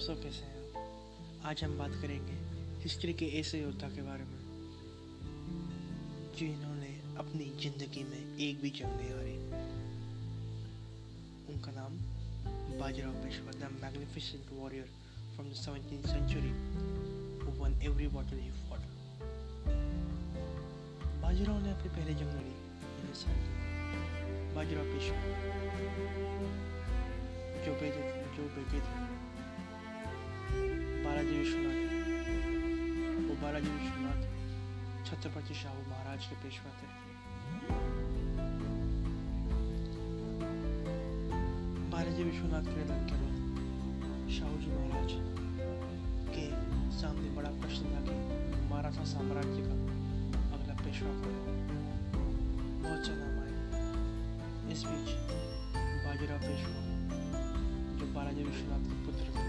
दोस्तों कैसे हैं? आज हम बात करेंगे हिस्ट्री के ऐसे योद्धा के बारे में, जिन्होंने अपनी ज़िंदगी में एक भी जंग नहीं हारी। उनका नाम Bajirao Peshwa the magnificent warrior from the seventeen century who won every he fought. Bajirao ने अपनी पहली जंग लड़ी बाजीराव पेशवा जो बेटे जो बेटे थे। बालाजी विश्वनाथ वो बालाजी विश्वनाथ छत्रपति शाहू महाराज के पेशवा थे बालाजी विश्वनाथ के निधन के बाद शाहू जी महाराज के सामने बड़ा प्रश्न था कि मराठा साम्राज्य का अगला पेशवा कौन बहुत नाम आए इस बीच बाजीराव पेशवा जो बालाजी विश्वनाथ के पुत्र थे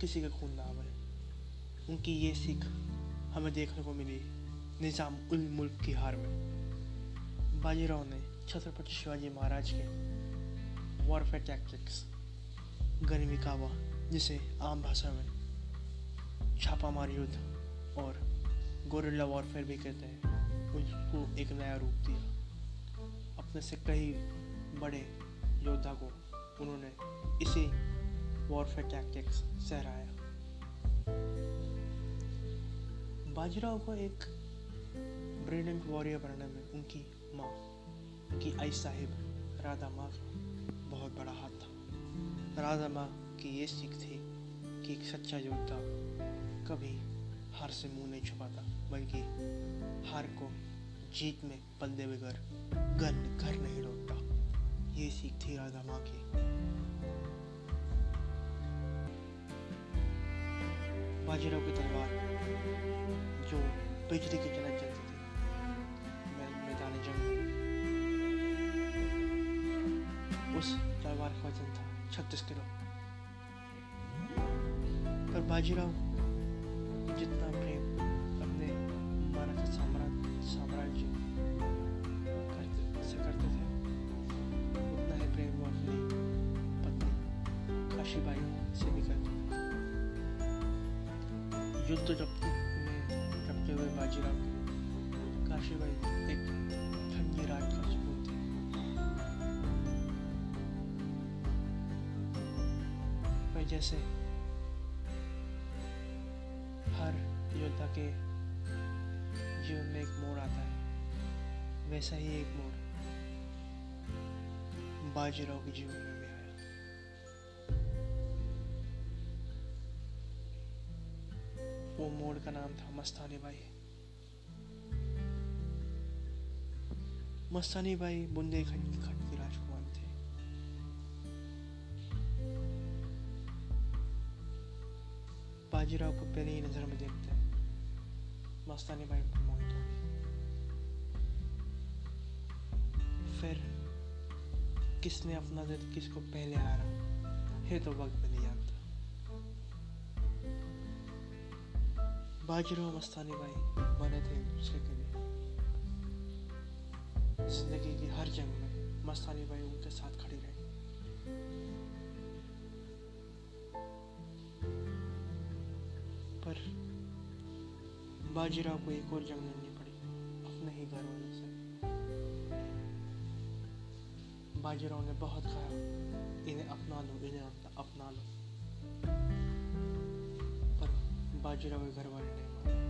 किसी का खून ना बहे उनकी ये सीख हमें देखने को मिली निज़ाम उल मुल्क की हार में। बाजीराव ने छत्रपति शिवाजी महाराज के वॉरफेयर टैक्टिक्स गनिमी कावा जिसे आम भाषा में छापामार युद्ध और गोरिल्ला वॉरफेयर भी कहते हैं, उसको एक नया रूप दिया। अपने से कई बड़े योद्धा को उन्होंने इसी वॉरफेयर टैक्टिक्स सहराया बाजीराव को एक ब्रिलियंट वॉरियर बनाने में उनकी माँ, उनकी आई साहिब, राधा माँ का बहुत बड़ा हाथ था। राधा माँ की ये सीख थी कि एक सच्चा योद्धा कभी हार से मुँह नहीं छुपाता, बल्कि हार को जीत में बंदे बगैर घर घर नहीं लौटता। ये सीख थी राधा माँ की। बाजीराव की तलवार जो बिजली की तरह चलती थी। मैदान जंग उस तलवार का वज़न था छत्तीस किलो। पर बाजीराव, जितना प्रेम अपने मराठा साम्राज्य साम्राज्य से करते थे, उतना ही प्रेम वो अपनी पत्नी काशीबाई युद्ध जब करते हुए बाजीराव काशीबाई एक ठंडी रात का सुकून थे। जैसे हर योद्धा के जीवन में एक मोड़ आता है, वैसा ही एक मोड़ बाजीराव के जीवन में। वो मोड़ का नाम था मस्तानी बाई मस्तानी बाई बुंदेलखंड की खंड की राजकुमारी थे। बाजीराव को पहले ही नज़र में देखते मस्तानी बाई पर मोहित हो। फिर किसने अपना दिल किसको पहले हारा? है तो वक्त बाजीराव मस्तानी भाई बने थे एक दूसरे के लिए ज़िंदगी की हर जंग में मस्तानी भाई उनके साथ खड़ी रही। पर बाजीराव को एक और जंग लड़नी पड़ी, अपने ही घर वालों से। बाजीराव ने बहुत कहा, इन्हें अपना लो, इन्हें अपना लो। बाजीराव के घर वाले नहीं माने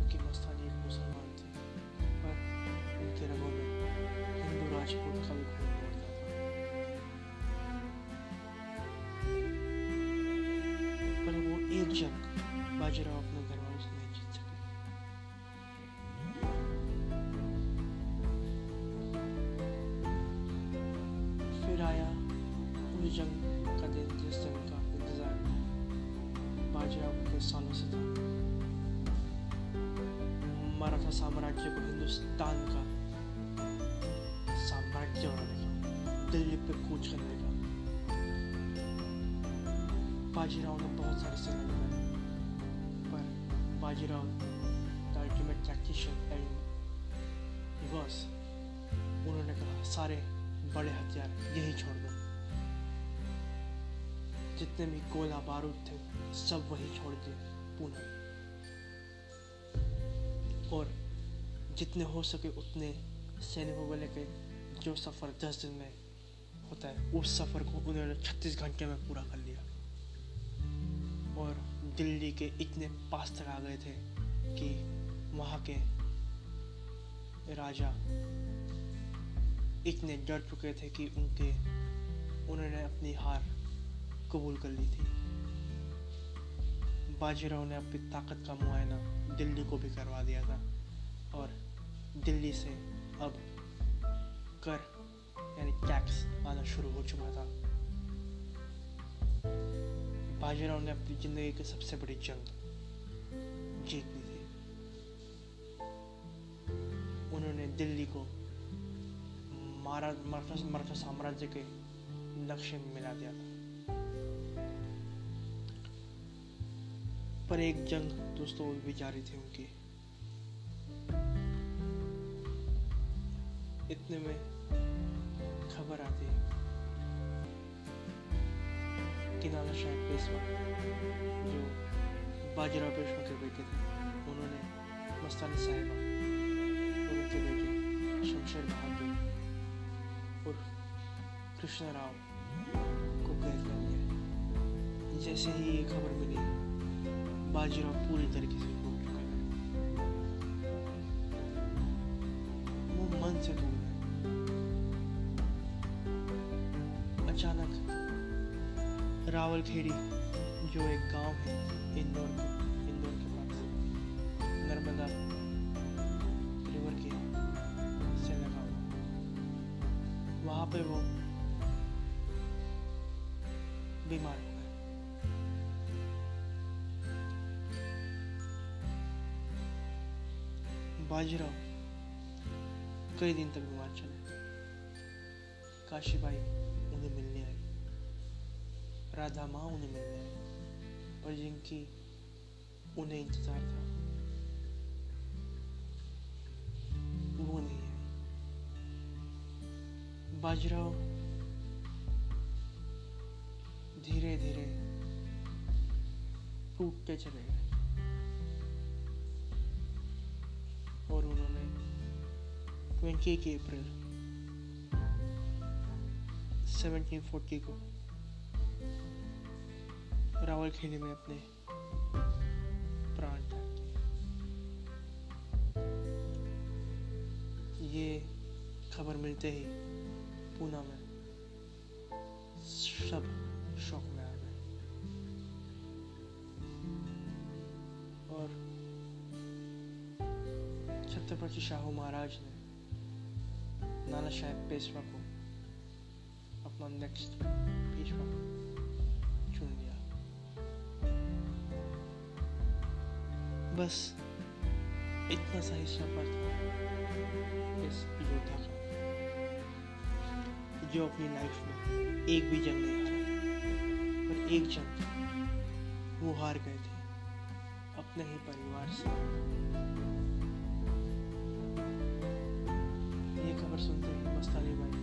उनकी मस्तानी एक मुसलमान थी। पर उनके रंगों में हिंदू राजपूत का भी खून दौड़ता था। पर वो एक जंग बाजीराव अपने बाजीराव को सालों से था मराठा साम्राज्य को हिंदुस्तान का साम्राज्य बनाने का दिल्ली पे कूच करने का बाजीराव ने बहुत सारे सेना लगाई पर Bajirao the ultimate tactician and बस उन्होंने कहा सारे बड़े हथियार यही छोड़ दो जितने भी गोला बारूद थे, सब वही छोड़ दिए पुणे और जितने हो सके उतने सैनिकों को लेके जो सफ़र दस दिन में होता है, उस सफ़र को उन्होंने छत्तीस घंटे में पूरा कर लिया। और दिल्ली के इतने पास तक आ गए थे कि वहाँ के राजा इतने डर चुके थे कि उनके, उन्होंने अपनी हार कबूल कर ली थी। बाजीराव ने अपनी ताकत का मुआयना दिल्ली को भी करवा दिया था और दिल्ली से अब कर, यानी टैक्स आना शुरू हो चुका था। बाजीराव ने अपनी ज़िंदगी की सबसे बड़ी जंग जीत ली थी। उन्होंने दिल्ली को मारा साम्राज्य के नक्शे में मिला दिया था। पर एक जंग दोस्तों वो भी जारी थी उनकी। इतने में खबर आती है कि नाना शाह पेशवा, जो बाजीराव पेशवा के बेटे थे, उन्होंने मस्तानी साहिबा और उनके बेटे शमशेर बहादुर और कृष्ण राव को कैद कर लिया जैसे ही ये खबर मिली बाजीराव पूरी तरीके से टूट चुका है वो मन से टूट गए अचानक रावलखेड़ी जो एक गाँव है इंदौर के इंदौर के पास नर्मदा रिवर के से लगा हुआ वहाँ पे वो बीमार बाजीराव कई दिन तक बीमार चले। काशीबाई उन्हें मिलने आई राधा माँ उन्हें मिलने आई पर जिनकी उन्हें इंतज़ार था, वो नहीं आई बाजीराव धीरे धीरे टूटते चले गए। और उन्होंने 28 अप्रैल 1740 को रावलखेड़ी में अपने प्राण ये खबर मिलते ही पूना में सब शौक में आ गए। और छत्रपति शाहू महाराज ने नाना साहेब पेशवा को अपना नेक्स्ट पेशवा चुन लिया बस इतना सा हिस्सा पर था इस योद्धा का जो अपनी लाइफ में एक भी जंग नहीं हारा पर एक जंग वो हार गए थे अपने ही परिवार से ये खबर सुनते ही मस्तानी गई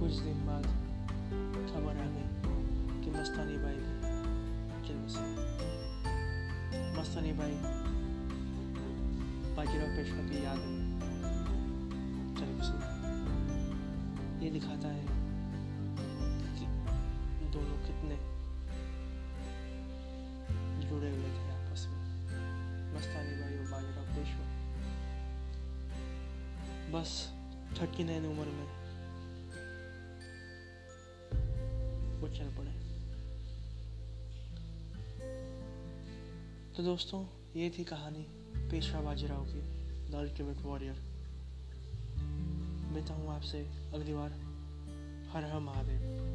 कुछ दिन बाद खबर आ गई कि मस्तानी बाई भी चल बसी मस्तानी बाई बाजीराव पेशवा की याद में चल बसी ये दिखाता है कि दोनों कितने बस थर्टी नाइन उम्र में। वो चल पड़े। तो दोस्तों, ये थी कहानी पेशवा बाजीराव की, द अल्टीमेट वॉरियर। मिलता हूँ आपसे अगली बार। हर हर महादेव।